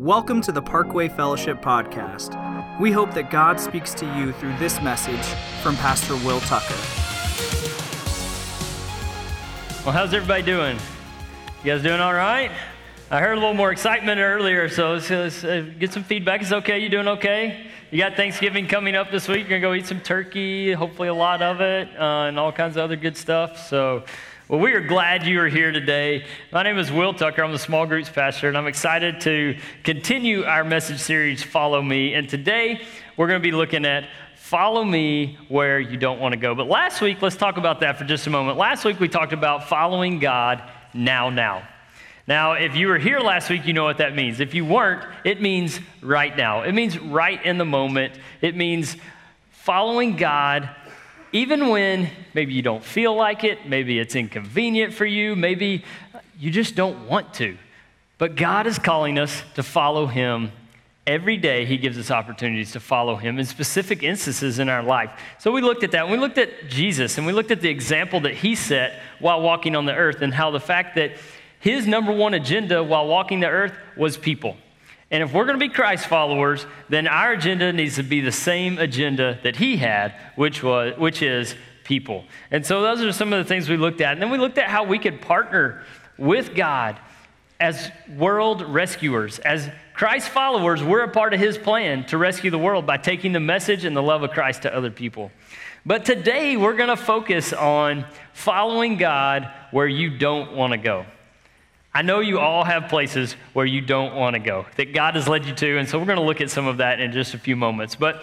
Welcome to the Parkway Fellowship Podcast. We hope that God speaks to you through this message from Pastor Will Tucker. Well, how's everybody doing? You guys doing all right? I heard a little more excitement earlier, so let's, let's uh, get some feedback. Is okay? You doing okay? You got Thanksgiving coming up this week. You're gonna go eat some turkey, hopefully a lot of it, uh, and all kinds of other good stuff. So well, we are glad you are here today. My name is Will Tucker. I'm the small groups pastor, and I'm excited to continue our message series, Follow Me. And today we're going to be looking at Follow Me Where You Don't Want to Go. But last week, let's talk about that for just a moment. Last week we talked about following God now, now. Now, if you were here last week, you know what that means. If you weren't, it means right now. It means right in the moment. It means following God even when maybe you don't feel like it, maybe it's inconvenient for you, maybe you just don't want to. But God is calling us to follow Him every day. He gives us opportunities to follow Him in specific instances in our life. So we looked at that. We looked at Jesus and we looked at the example that He set while walking on the earth and how the fact that His number one agenda while walking the earth was people. And if we're going to be Christ followers, then our agenda needs to be the same agenda that he had, which was which is people. And so those are some of the things we looked at. And then we looked at how we could partner with God as world rescuers. As Christ followers, we're a part of his plan to rescue the world by taking the message and the love of Christ to other people. But today we're going to focus on following God where you don't want to go. I know you all have places where you don't want to go, that God has led you to, and so we're going to look at some of that in just a few moments. But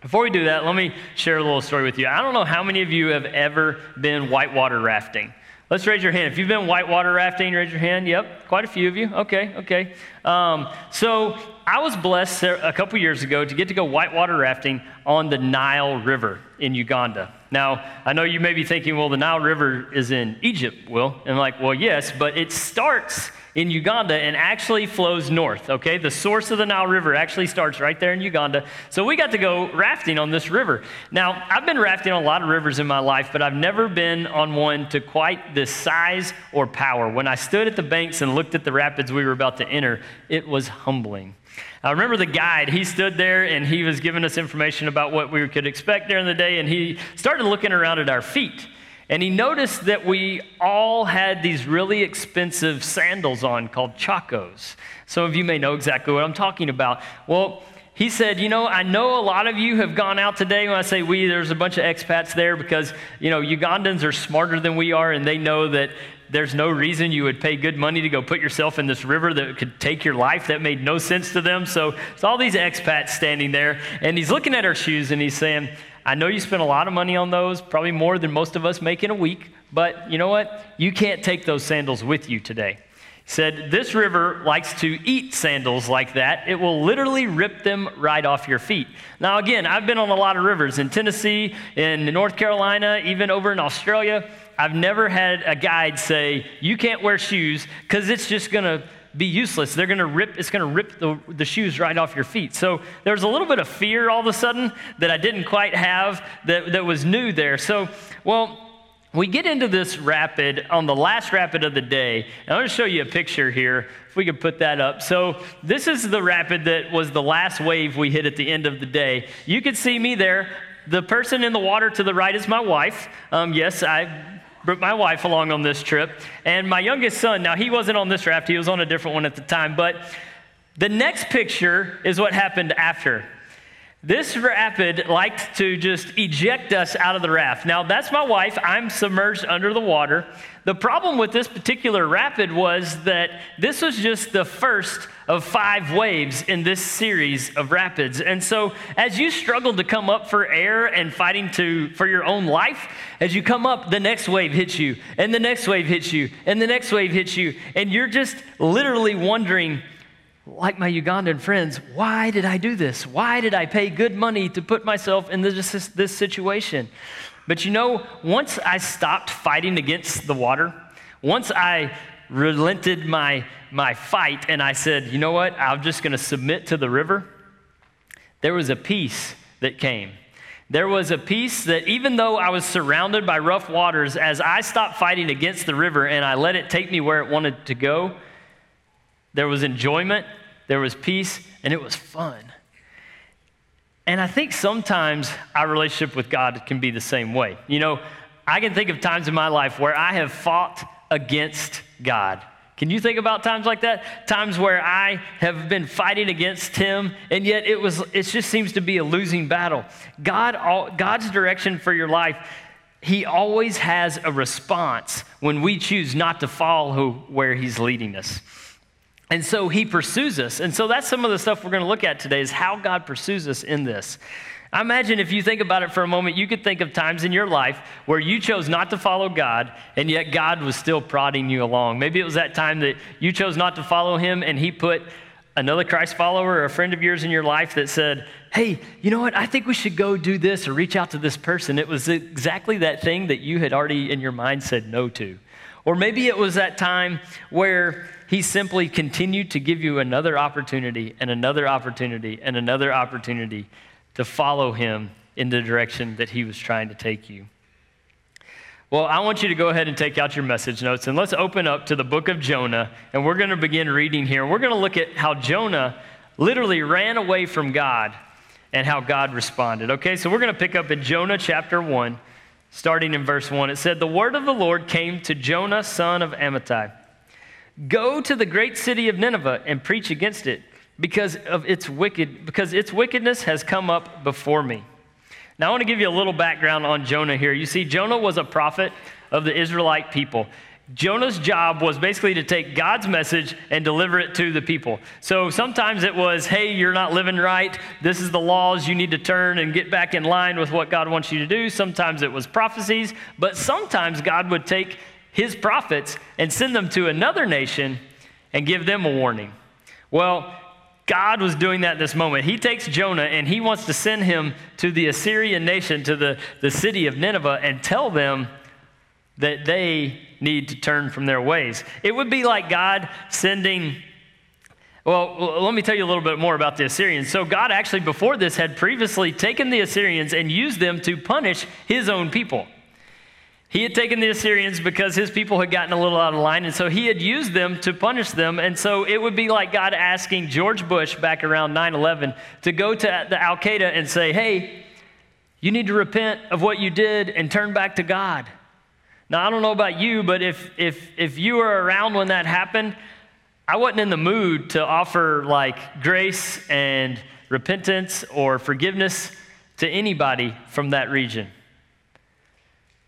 before we do that, let me share a little story with you. I don't know how many of you have ever been whitewater rafting. Let's raise your hand. If you've been whitewater rafting, raise your hand. Yep, quite a few of you. Okay, okay. Um, so I was blessed a couple years ago to get to go whitewater rafting on the Nile River in Uganda. Now, I know you may be thinking, well, the Nile River is in Egypt, Will. And I'm like, well, yes, but it starts in Uganda and actually flows north, okay? The source of the Nile River actually starts right there in Uganda. So we got to go rafting on this river. Now, I've been rafting on a lot of rivers in my life, but I've never been on one to quite this size or power. When I stood at the banks and looked at the rapids we were about to enter, it was humbling. I remember the guide, he stood there and he was giving us information about what we could expect during the day, and he started looking around at our feet. And he noticed that we all had these really expensive sandals on called Chacos. Some of you may know exactly what I'm talking about. Well, he said, You know, I know a lot of you have gone out today. When I say we, there's a bunch of expats there because, you know, Ugandans are smarter than we are, and they know that there's no reason you would pay good money to go put yourself in this river that could take your life. That made no sense to them. So it's all these expats standing there, and he's looking at our shoes and he's saying, I know you spent a lot of money on those, probably more than most of us make in a week, but you know what? You can't take those sandals with you today. He said, This river likes to eat sandals like that. It will literally rip them right off your feet. Now, again, I've been on a lot of rivers in Tennessee, in North Carolina, even over in Australia. I've never had a guide say, you can't wear shoes because it's just going to be useless. They're going to rip, it's going to rip the, the shoes right off your feet. So there was a little bit of fear all of a sudden that I didn't quite have that, that was new there. So, well, we get into this rapid on the last rapid of the day. And I'm going to show you a picture here, if we could put that up. So, this is the rapid that was the last wave we hit at the end of the day. You can see me there. The person in the water to the right is my wife. Um, yes, I brought my wife along on this trip. And my youngest son, now he wasn't on this raft, he was on a different one at the time. But the next picture is what happened after. This rapid liked to just eject us out of the raft. Now, that's my wife. I'm submerged under the water. The problem with this particular rapid was that this was just the first of five waves in this series of rapids. And so, as you struggle to come up for air and fighting to, for your own life, as you come up, the next wave hits you, and the next wave hits you, and the next wave hits you. And you're just literally wondering, like my Ugandan friends, why did I do this? Why did I pay good money to put myself in this, this situation? But you know, once I stopped fighting against the water, once I relented my, my fight and I said, you know what, I'm just going to submit to the river, there was a peace that came. There was a peace that even though I was surrounded by rough waters, as I stopped fighting against the river and I let it take me where it wanted to go, there was enjoyment there was peace, and it was fun. And I think sometimes our relationship with God can be the same way. You know, I can think of times in my life where I have fought against God. Can you think about times like that? Times where I have been fighting against him and yet it was it just seems to be a losing battle. God all, God's direction for your life he always has a response when we choose not to follow where he's leading us. And so he pursues us. And so that's some of the stuff we're going to look at today is how God pursues us in this. I imagine if you think about it for a moment, you could think of times in your life where you chose not to follow God, and yet God was still prodding you along. Maybe it was that time that you chose not to follow Him, and He put another Christ follower or a friend of yours in your life that said, Hey, you know what? I think we should go do this or reach out to this person. It was exactly that thing that you had already in your mind said no to. Or maybe it was that time where he simply continued to give you another opportunity and another opportunity and another opportunity to follow him in the direction that he was trying to take you. Well, I want you to go ahead and take out your message notes and let's open up to the book of Jonah. And we're going to begin reading here. We're going to look at how Jonah literally ran away from God and how God responded. Okay, so we're going to pick up in Jonah chapter 1, starting in verse 1. It said, The word of the Lord came to Jonah, son of Amittai Go to the great city of Nineveh and preach against it, because of its wicked, because its wickedness has come up before me. Now, I want to give you a little background on Jonah here. You see, Jonah was a prophet of the Israelite people. Jonah's job was basically to take God's message and deliver it to the people. So sometimes it was, hey, you're not living right. This is the laws. You need to turn and get back in line with what God wants you to do. Sometimes it was prophecies. But sometimes God would take his prophets and send them to another nation and give them a warning. Well, God was doing that this moment. He takes Jonah and he wants to send him to the Assyrian nation, to the, the city of Nineveh, and tell them that they need to turn from their ways. It would be like God sending. Well, let me tell you a little bit more about the Assyrians. So, God actually, before this, had previously taken the Assyrians and used them to punish his own people. He had taken the Assyrians because his people had gotten a little out of line, and so he had used them to punish them. And so it would be like God asking George Bush back around 9 11 to go to the Al Qaeda and say, Hey, you need to repent of what you did and turn back to God. Now, I don't know about you, but if, if, if you were around when that happened, I wasn't in the mood to offer like grace and repentance or forgiveness to anybody from that region.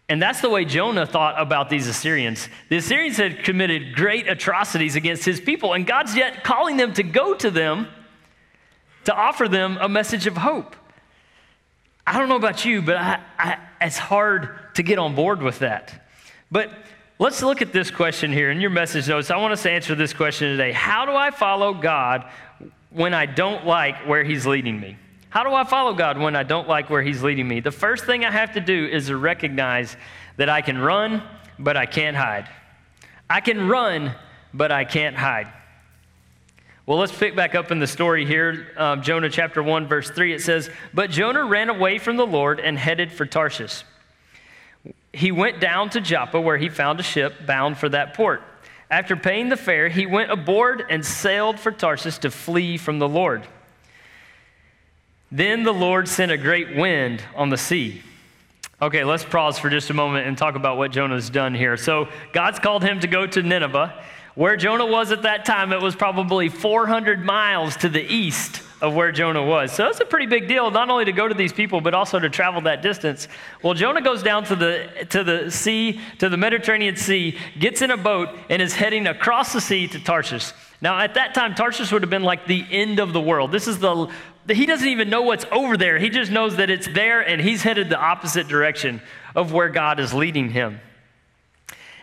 And that's the way Jonah thought about these Assyrians. The Assyrians had committed great atrocities against his people, and God's yet calling them to go to them to offer them a message of hope. I don't know about you, but I, I, it's hard to get on board with that. But let's look at this question here in your message notes. I want us to answer this question today How do I follow God when I don't like where He's leading me? How do I follow God when I don't like where He's leading me? The first thing I have to do is to recognize that I can run, but I can't hide. I can run, but I can't hide. Well, let's pick back up in the story here. Um, Jonah chapter 1, verse 3, it says, But Jonah ran away from the Lord and headed for Tarshish. He went down to Joppa, where he found a ship bound for that port. After paying the fare, he went aboard and sailed for Tarshish to flee from the Lord. Then the Lord sent a great wind on the sea. Okay, let's pause for just a moment and talk about what Jonah's done here. So, God's called him to go to Nineveh. Where Jonah was at that time, it was probably 400 miles to the east of where Jonah was. So it's a pretty big deal, not only to go to these people, but also to travel that distance. Well, Jonah goes down to the, to the sea, to the Mediterranean Sea, gets in a boat, and is heading across the sea to Tarshish. Now, at that time, Tarshish would have been like the end of the world. This is the he doesn't even know what's over there. He just knows that it's there and he's headed the opposite direction of where God is leading him.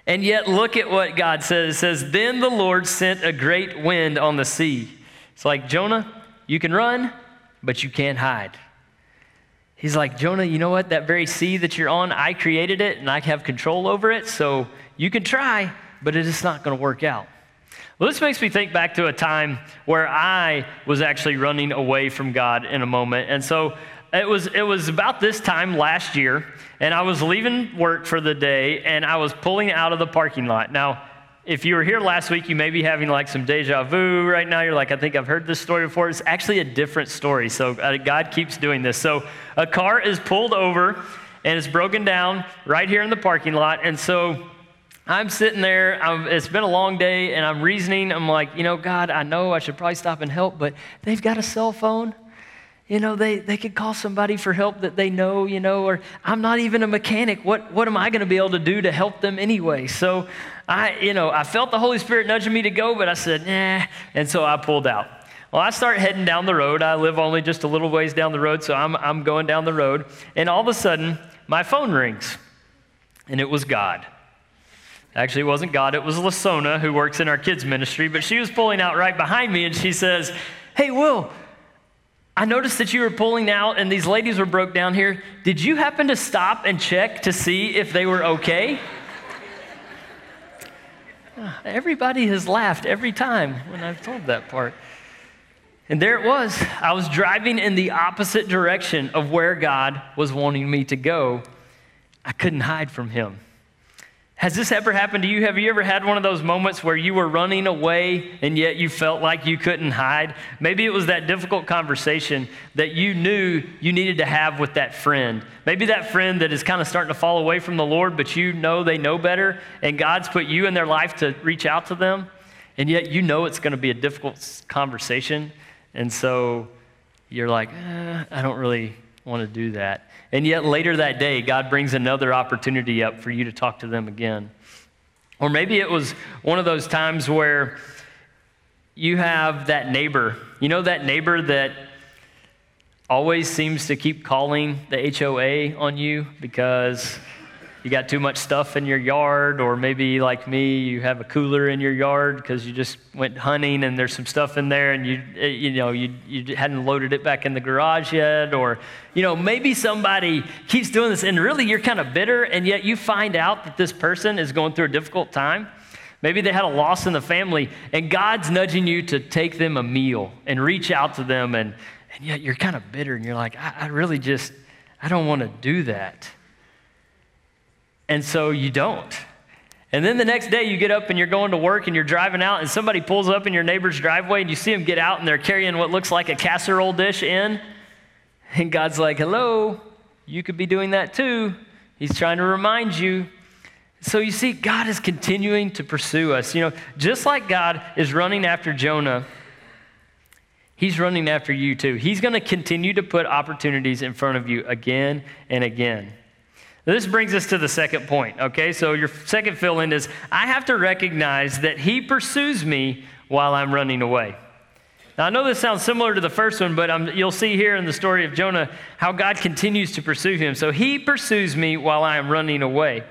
And yet, look at what God says. It says, Then the Lord sent a great wind on the sea. It's like, Jonah, you can run, but you can't hide. He's like, Jonah, you know what? That very sea that you're on, I created it and I have control over it. So you can try, but it is not going to work out. Well, this makes me think back to a time where I was actually running away from God in a moment. And so it was, it was about this time last year, and I was leaving work for the day, and I was pulling out of the parking lot. Now, if you were here last week, you may be having like some deja vu right now. You're like, I think I've heard this story before. It's actually a different story. So uh, God keeps doing this. So a car is pulled over and it's broken down right here in the parking lot. And so I'm sitting there. I'm, it's been a long day, and I'm reasoning. I'm like, you know, God, I know I should probably stop and help, but they've got a cell phone. You know, they, they could call somebody for help that they know, you know, or I'm not even a mechanic. What, what am I going to be able to do to help them anyway? So I, you know, I felt the Holy Spirit nudging me to go, but I said, nah. And so I pulled out. Well, I start heading down the road. I live only just a little ways down the road, so I'm, I'm going down the road. And all of a sudden, my phone rings, and it was God. Actually, it wasn't God, it was Lasona, who works in our kids' ministry, but she was pulling out right behind me, and she says, Hey, Will, I noticed that you were pulling out and these ladies were broke down here. Did you happen to stop and check to see if they were okay? Ah, everybody has laughed every time when I've told that part. And there it was. I was driving in the opposite direction of where God was wanting me to go. I couldn't hide from Him. Has this ever happened to you? Have you ever had one of those moments where you were running away and yet you felt like you couldn't hide? Maybe it was that difficult conversation that you knew you needed to have with that friend. Maybe that friend that is kind of starting to fall away from the Lord, but you know they know better, and God's put you in their life to reach out to them, and yet you know it's going to be a difficult conversation. And so you're like, eh, I don't really want to do that. And yet later that day, God brings another opportunity up for you to talk to them again. Or maybe it was one of those times where you have that neighbor. You know that neighbor that always seems to keep calling the HOA on you because you got too much stuff in your yard, or maybe like me, you have a cooler in your yard because you just went hunting and there's some stuff in there and you, eh, you know, you, you hadn't loaded it back in the garage yet, or, you know, maybe somebody keeps doing this and really you're kind of bitter and yet you find out that this person is going through a difficult time. Maybe they had a loss in the family and God's nudging you to take them a meal and reach out to them and, and yet you're kind of bitter and you're like, I, I really just, I don't want to do that. And so you don't. And then the next day you get up and you're going to work and you're driving out and somebody pulls up in your neighbor's driveway and you see them get out and they're carrying what looks like a casserole dish in. And God's like, hello, you could be doing that too. He's trying to remind you. So you see, God is continuing to pursue us. You know, just like God is running after Jonah, He's running after you too. He's going to continue to put opportunities in front of you again and again. This brings us to the second point, okay? So your second fill in is I have to recognize that he pursues me while I'm running away. Now, I know this sounds similar to the first one, but I'm, you'll see here in the story of Jonah how God continues to pursue him. So he pursues me while I am running away.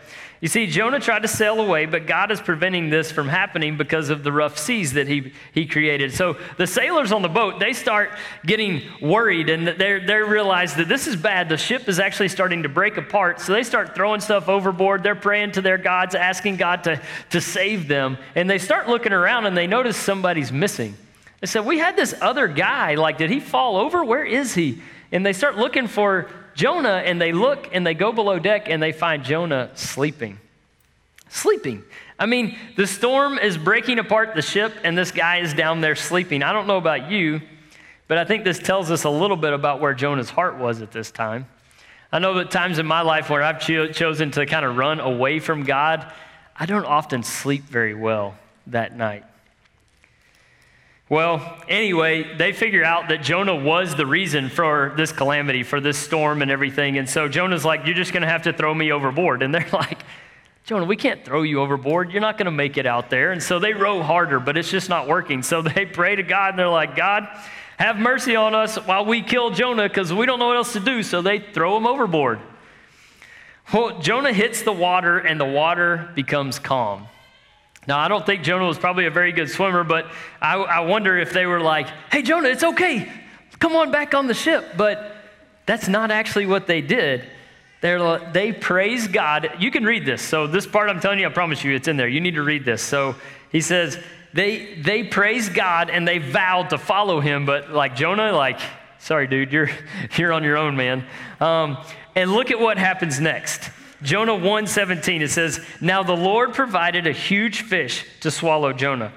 You see, Jonah tried to sail away, but God is preventing this from happening because of the rough seas that he, he created. So the sailors on the boat, they start getting worried and they they realize that this is bad. The ship is actually starting to break apart. So they start throwing stuff overboard. They're praying to their gods, asking God to, to save them. And they start looking around and they notice somebody's missing. They said, We had this other guy. Like, did he fall over? Where is he? And they start looking for Jonah and they look and they go below deck and they find Jonah sleeping. Sleeping. I mean, the storm is breaking apart the ship and this guy is down there sleeping. I don't know about you, but I think this tells us a little bit about where Jonah's heart was at this time. I know that times in my life where I've cho- chosen to kind of run away from God, I don't often sleep very well that night. Well, anyway, they figure out that Jonah was the reason for this calamity, for this storm and everything. And so Jonah's like, You're just going to have to throw me overboard. And they're like, Jonah, we can't throw you overboard. You're not going to make it out there. And so they row harder, but it's just not working. So they pray to God and they're like, God, have mercy on us while we kill Jonah because we don't know what else to do. So they throw him overboard. Well, Jonah hits the water and the water becomes calm. Now, I don't think Jonah was probably a very good swimmer, but I, I, wonder if they were like, hey, Jonah, it's okay. Come on back on the ship. But that's not actually what they did. They're, they praise God. You can read this. So, this part I'm telling you, I promise you, it's in there. You need to read this. So, he says, they, they praise God and they vowed to follow him. But, like Jonah, like, sorry, dude, you're, you're on your own, man. Um, and look at what happens next. Jonah 1:17 it says, "Now the Lord provided a huge fish to swallow Jonah.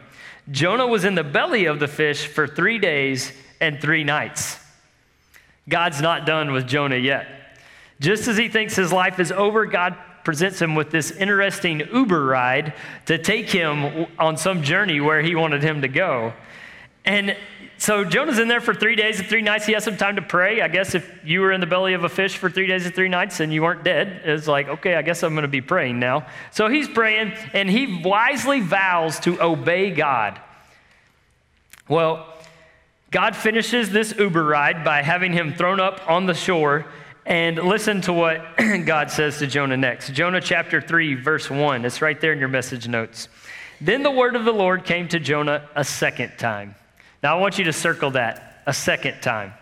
Jonah was in the belly of the fish for 3 days and 3 nights." God's not done with Jonah yet. Just as he thinks his life is over, God presents him with this interesting Uber ride to take him on some journey where he wanted him to go. And so Jonah's in there for three days and three nights. He has some time to pray. I guess if you were in the belly of a fish for three days and three nights and you weren't dead, it's like, okay, I guess I'm going to be praying now. So he's praying and he wisely vows to obey God. Well, God finishes this Uber ride by having him thrown up on the shore. And listen to what God says to Jonah next. Jonah chapter 3, verse 1. It's right there in your message notes. Then the word of the Lord came to Jonah a second time. Now I want you to circle that a second time.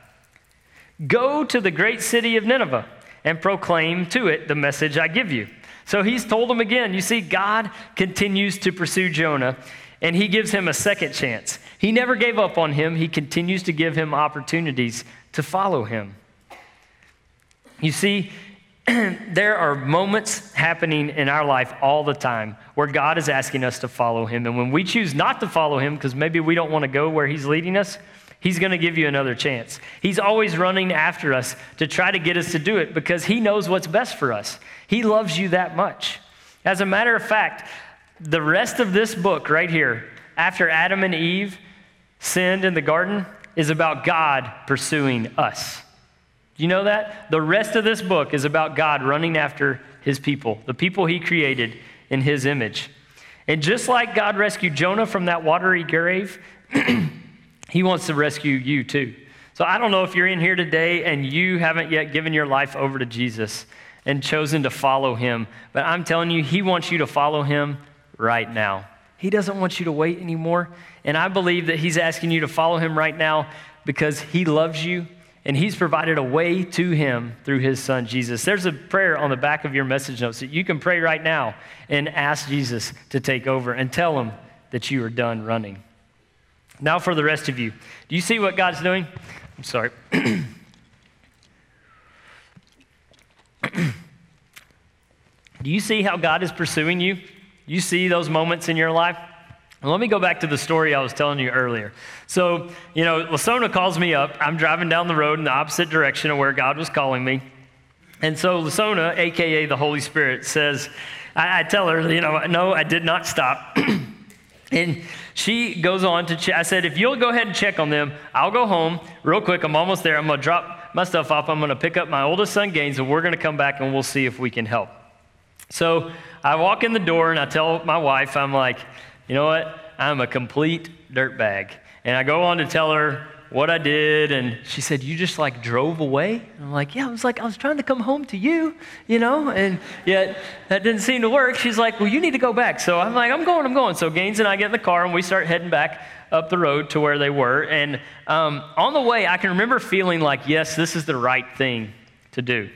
Go to the great city of Nineveh and proclaim to it the message I give you. So he's told him again. You see, God continues to pursue Jonah, and he gives him a second chance. He never gave up on him, he continues to give him opportunities to follow him. You see, there are moments happening in our life all the time where God is asking us to follow Him. And when we choose not to follow Him because maybe we don't want to go where He's leading us, He's going to give you another chance. He's always running after us to try to get us to do it because He knows what's best for us. He loves you that much. As a matter of fact, the rest of this book right here, after Adam and Eve sinned in the garden, is about God pursuing us. You know that? The rest of this book is about God running after his people, the people he created in his image. And just like God rescued Jonah from that watery grave, he wants to rescue you too. So I don't know if you're in here today and you haven't yet given your life over to Jesus and chosen to follow him, but I'm telling you, he wants you to follow him right now. He doesn't want you to wait anymore. And I believe that he's asking you to follow him right now because he loves you and he's provided a way to him through his son Jesus. There's a prayer on the back of your message notes that you can pray right now and ask Jesus to take over and tell him that you are done running. Now, for the rest of you, do you see what God's doing? I'm sorry. do you see how God is pursuing you? You see those moments in your life? Let me go back to the story I was telling you earlier. So, you know, Lasona calls me up. I'm driving down the road in the opposite direction of where God was calling me. And so Lasona, AKA the Holy Spirit, says, I, I tell her, you know, no, I did not stop. and she goes on to, I said, if you'll go ahead and check on them, I'll go home real quick. I'm almost there. I'm going to drop my stuff off. I'm going to pick up my oldest son, Gaines, and we're going to come back and we'll see if we can help. So I walk in the door and I tell my wife, I'm like, you know what? I'm a complete dirtbag. And I go on to tell her what I did, and she said, You just like drove away? And I'm like, Yeah, I was like, I was trying to come home to you, you know, and yet that didn't seem to work. She's like, Well, you need to go back. So I'm like, I'm going, I'm going. So Gaines and I get in the car, and we start heading back up the road to where they were. And um, on the way, I can remember feeling like, Yes, this is the right thing to do.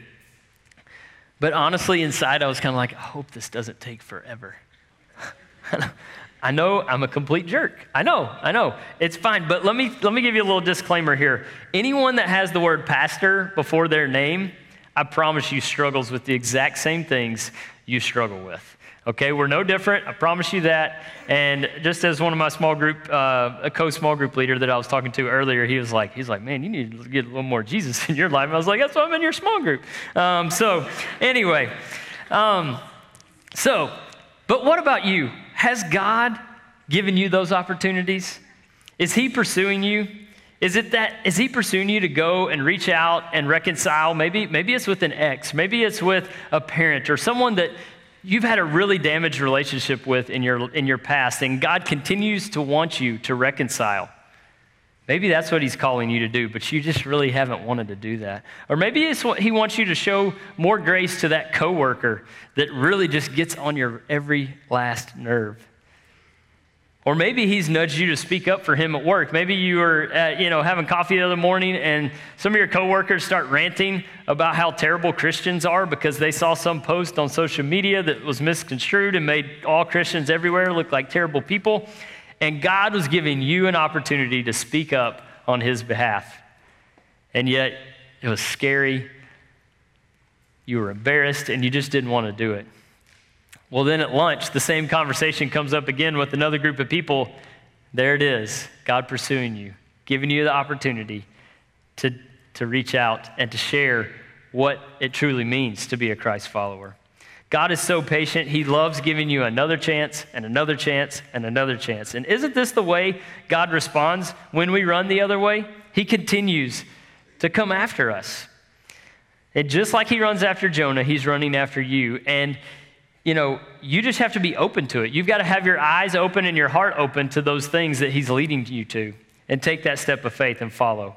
But honestly, inside, I was kind of like, I hope this doesn't take forever. I know I'm a complete jerk. I know, I know. It's fine, but let me let me give you a little disclaimer here. Anyone that has the word pastor before their name, I promise you struggles with the exact same things you struggle with. Okay, we're no different. I promise you that. And just as one of my small group, uh, a co-small group leader that I was talking to earlier, he was like, he's like, man, you need to get a little more Jesus in your life. I was like, that's why I'm in your small group. Um, so anyway, um, so, but what about you? Has God given you those opportunities? Is He pursuing you? Is it that is he pursuing you to go and reach out and reconcile? Maybe, maybe it's with an ex, maybe it's with a parent or someone that you've had a really damaged relationship with in your in your past, and God continues to want you to reconcile. Maybe that's what he's calling you to do, but you just really haven't wanted to do that. Or maybe it's what he wants you to show more grace to that coworker that really just gets on your every last nerve. Or maybe he's nudged you to speak up for him at work. Maybe you were, at, you know, having coffee the other morning, and some of your coworkers start ranting about how terrible Christians are because they saw some post on social media that was misconstrued and made all Christians everywhere look like terrible people. And God was giving you an opportunity to speak up on his behalf. And yet, it was scary. you were embarrassed, and you just didn't want to do it. Well, then at lunch, the same conversation comes up again with another group of people. There it is God pursuing you, giving you the opportunity to, to reach out and to share what it truly means to be a Christ follower. God is so patient. He loves giving you another chance and another chance and another chance. And isn't this the way God responds when we run the other way? He continues to come after us. And just like he runs after Jonah, he's running after you. And, you know, you just have to be open to it. You've got to have your eyes open and your heart open to those things that he's leading you to and take that step of faith and follow.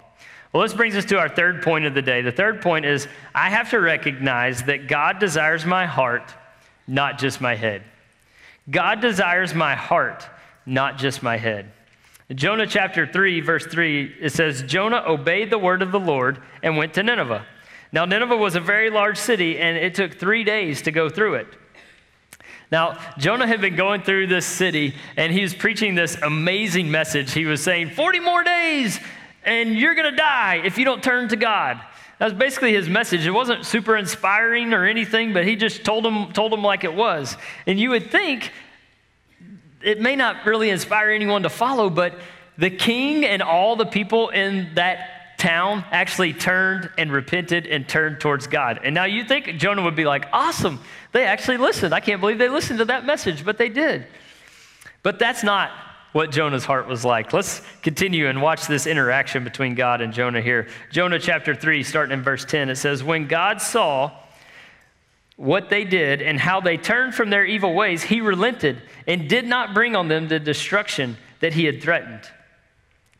Well, this brings us to our third point of the day. The third point is I have to recognize that God desires my heart, not just my head. God desires my heart, not just my head. Jonah chapter 3, verse 3, it says, Jonah obeyed the word of the Lord and went to Nineveh. Now, Nineveh was a very large city, and it took three days to go through it. Now, Jonah had been going through this city, and he was preaching this amazing message. He was saying, 40 more days, and you're going to die if you don't turn to God. That was basically his message. It wasn't super inspiring or anything, but he just told them, told them like it was. And you would think it may not really inspire anyone to follow, but the king and all the people in that town actually turned and repented and turned towards God. And now you think Jonah would be like, awesome, they actually listened. I can't believe they listened to that message, but they did. But that's not what Jonah's heart was like. Let's continue and watch this interaction between God and Jonah here. Jonah chapter 3, starting in verse 10, it says, When God saw what they did and how they turned from their evil ways, he relented and did not bring on them the destruction that he had threatened.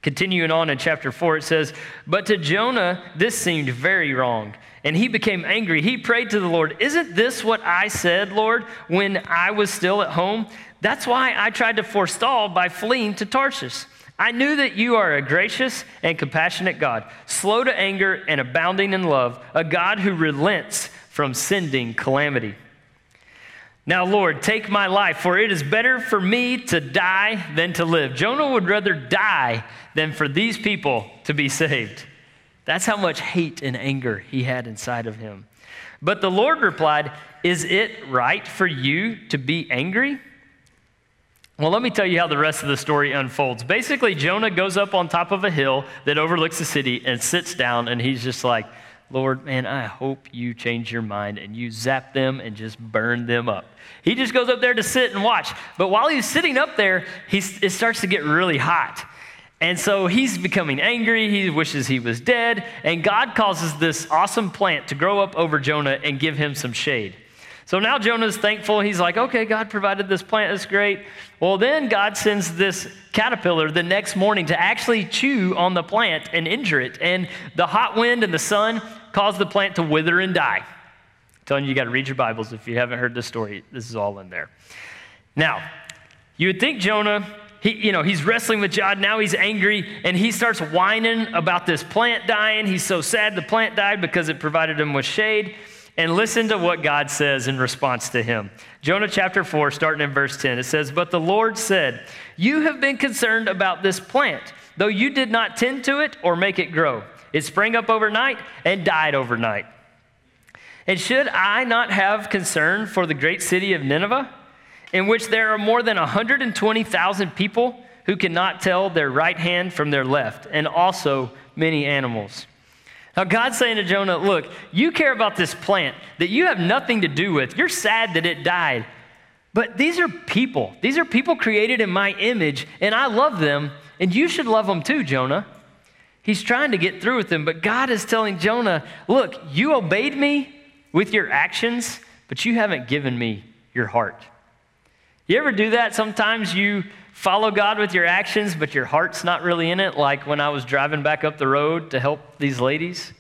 Continuing on in chapter 4, it says, But to Jonah, this seemed very wrong. And he became angry. He prayed to the Lord, Isn't this what I said, Lord, when I was still at home? That's why I tried to forestall by fleeing to Tarshish. I knew that you are a gracious and compassionate God, slow to anger and abounding in love, a God who relents from sending calamity. Now, Lord, take my life, for it is better for me to die than to live. Jonah would rather die than for these people to be saved. That's how much hate and anger he had inside of him. But the Lord replied, Is it right for you to be angry? Well, let me tell you how the rest of the story unfolds. Basically, Jonah goes up on top of a hill that overlooks the city and sits down, and he's just like, Lord, man, I hope you change your mind and you zap them and just burn them up. He just goes up there to sit and watch. But while he's sitting up there, he's, it starts to get really hot. And so he's becoming angry. He wishes he was dead. And God causes this awesome plant to grow up over Jonah and give him some shade. So now Jonah's thankful. He's like, okay, God provided this plant. That's great. Well, then God sends this caterpillar the next morning to actually chew on the plant and injure it. And the hot wind and the sun cause the plant to wither and die. I'm telling you, you got to read your Bibles if you haven't heard this story. This is all in there. Now, you would think Jonah he, you know, he's wrestling with God. Now he's angry and he starts whining about this plant dying. He's so sad the plant died because it provided him with shade and listen to what God says in response to him. Jonah chapter 4, starting in verse 10, it says, But the Lord said, You have been concerned about this plant, though you did not tend to it or make it grow. It sprang up overnight and died overnight. And should I not have concern for the great city of Nineveh, in which there are more than 120,000 people who cannot tell their right hand from their left, and also many animals? Now, God's saying to Jonah, Look, you care about this plant that you have nothing to do with. You're sad that it died. But these are people. These are people created in my image, and I love them, and you should love them too, Jonah. He's trying to get through with them, but God is telling Jonah, Look, you obeyed me with your actions, but you haven't given me your heart. You ever do that? Sometimes you follow God with your actions, but your heart's not really in it, like when I was driving back up the road to help these ladies?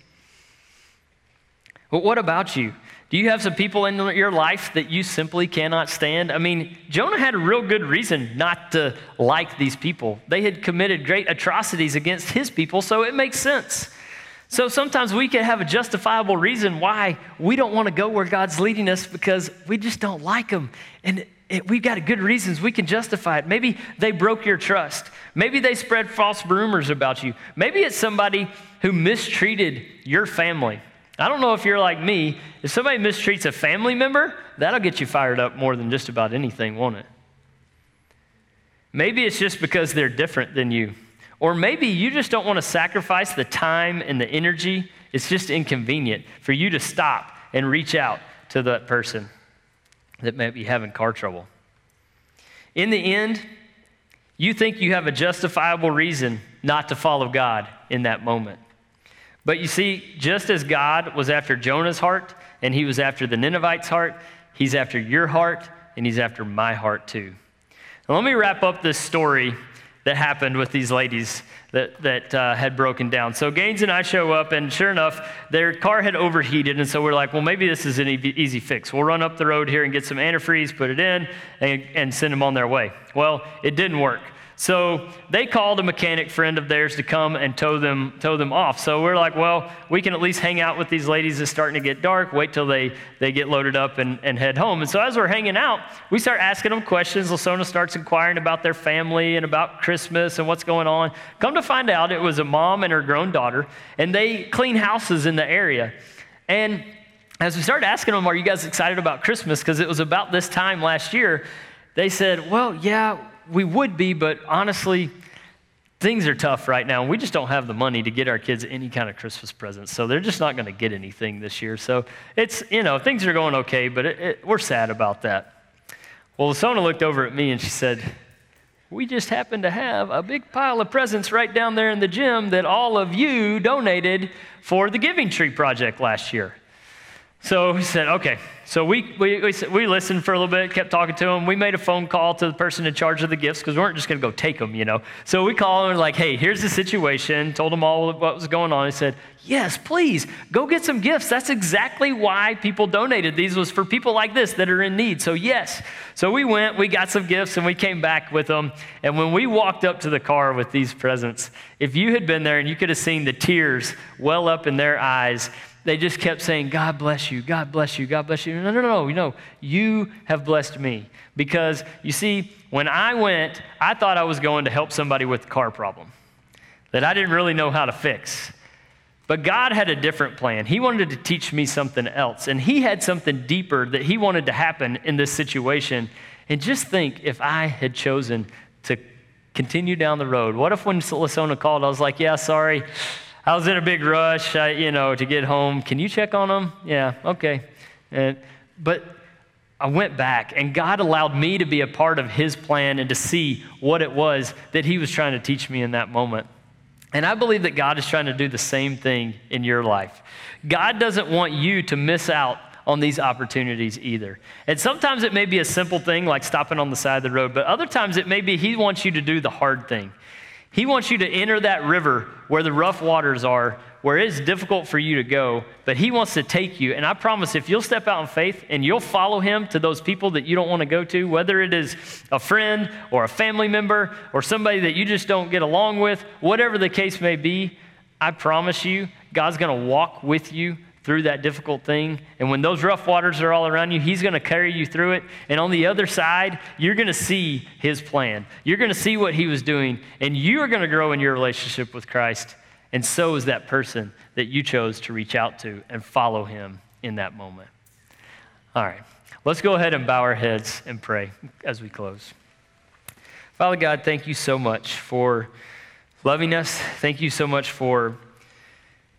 But what about you? Do you have some people in your life that you simply cannot stand? I mean, Jonah had a real good reason not to like these people. They had committed great atrocities against his people, so it makes sense. So sometimes we can have a justifiable reason why we don't want to go where God's leading us because we just don't like them. And it, we've got good reasons. We can justify it. Maybe they broke your trust. Maybe they spread false rumors about you. Maybe it's somebody who mistreated your family. I don't know if you're like me. If somebody mistreats a family member, that'll get you fired up more than just about anything, won't it? Maybe it's just because they're different than you. Or maybe you just don't want to sacrifice the time and the energy. It's just inconvenient for you to stop and reach out to that person that may be having car trouble. In the end, you think you have a justifiable reason not to follow God in that moment. But you see, just as God was after Jonah's heart and he was after the Ninevites' heart, he's after your heart and he's after my heart too. Now, let me wrap up this story that happened with these ladies that, that uh, had broken down. So Gaines and I show up, and sure enough, their car had overheated. And so we're like, well, maybe this is an easy fix. We'll run up the road here and get some antifreeze, put it in, and, and send them on their way. Well, it didn't work. So they called a mechanic friend of theirs to come and tow them, tow them off. So we're like, well, we can at least hang out with these ladies. It's starting to get dark. Wait till they, they get loaded up and, and head home. And so as we're hanging out, we start asking them questions. Lasona starts inquiring about their family and about Christmas and what's going on. Come to find out, it was a mom and her grown daughter, and they clean houses in the area. And as we started asking them, Are you guys excited about Christmas? Because it was about this time last year, they said, Well, yeah, we would be, but honestly, things are tough right now. We just don't have the money to get our kids any kind of Christmas presents. So they're just not going to get anything this year. So it's, you know, things are going okay, but it, it, we're sad about that. Well, Sona looked over at me and she said, We just happen to have a big pile of presents right down there in the gym that all of you donated for the Giving Tree Project last year. So he said, Okay, so we, we, we, we, listened for a little bit, kept talking to him. We made a phone call to the person in charge of the gifts because we weren't just going to go take them, you know. So we called him like, hey, here's the situation, told him all what was going on. He said, yes, please, go get some gifts. That's exactly why people donated. These was for people like this that are in need. So yes. So we went, we got some gifts, and we came back with them. And when we walked up to the car with these presents, if you had been there and you could have seen the tears well up in their eyes, they just kept saying, God bless you, God bless you, God bless you. No, no, no, no, you have blessed me. Because you see, when I went, I thought I was going to help somebody with a car problem that I didn't really know how to fix. But God had a different plan. He wanted to teach me something else. And He had something deeper that He wanted to happen in this situation. And just think if I had chosen to continue down the road. What if when Lasona called, I was like, yeah, sorry, I was in a big rush, I, you know, to get home. Can you check on them? Yeah, okay. And, but I went back, and God allowed me to be a part of His plan and to see what it was that He was trying to teach me in that moment. And I believe that God is trying to do the same thing in your life. God doesn't want you to miss out on these opportunities either. And sometimes it may be a simple thing like stopping on the side of the road, but other times it may be He wants you to do the hard thing. He wants you to enter that river where the rough waters are, where it's difficult for you to go, but He wants to take you. And I promise if you'll step out in faith and you'll follow Him to those people that you don't want to go to, whether it is a friend or a family member or somebody that you just don't get along with, whatever the case may be, I promise you, God's going to walk with you through that difficult thing. And when those rough waters are all around you, He's going to carry you through it. And on the other side, you're going to see His plan. You're going to see what He was doing, and you are going to grow in your relationship with Christ. And so is that person that you chose to reach out to and follow Him in that moment. All right, let's go ahead and bow our heads and pray as we close. Father God, thank you so much for loving us. Thank you so much for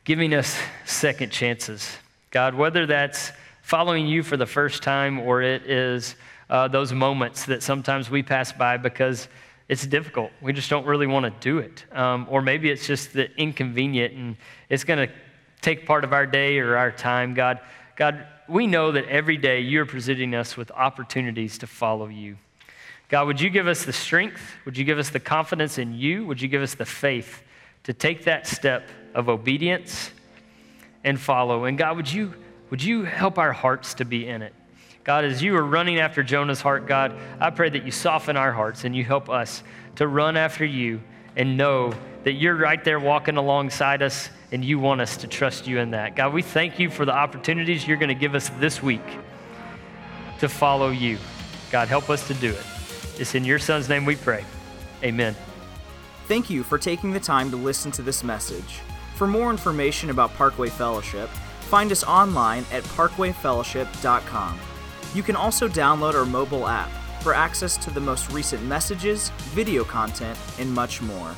giving us second chances. God, whether that's following you for the first time or it is uh, those moments that sometimes we pass by because it's difficult. We just don't really want to do it. Um, or maybe it's just the inconvenient and it's going to take part of our day or our time. God, God, we know that every day you're presenting us with opportunities to follow you. God, would you give us the strength? Would you give us the confidence in you? Would you give us the faith to take that step of obedience and follow. And God, would you, would you help our hearts to be in it? God, as you are running after Jonah's heart, God, I pray that you soften our hearts and you help us to run after you and know that you're right there walking alongside us and you want us to trust you in that. God, we thank you for the opportunities you're going to give us this week to follow you. God, help us to do it. It's in your son's name we pray. Amen. Thank you for taking the time to listen to this message. For more information about Parkway Fellowship, find us online at parkwayfellowship.com. You can also download our mobile app for access to the most recent messages, video content, and much more.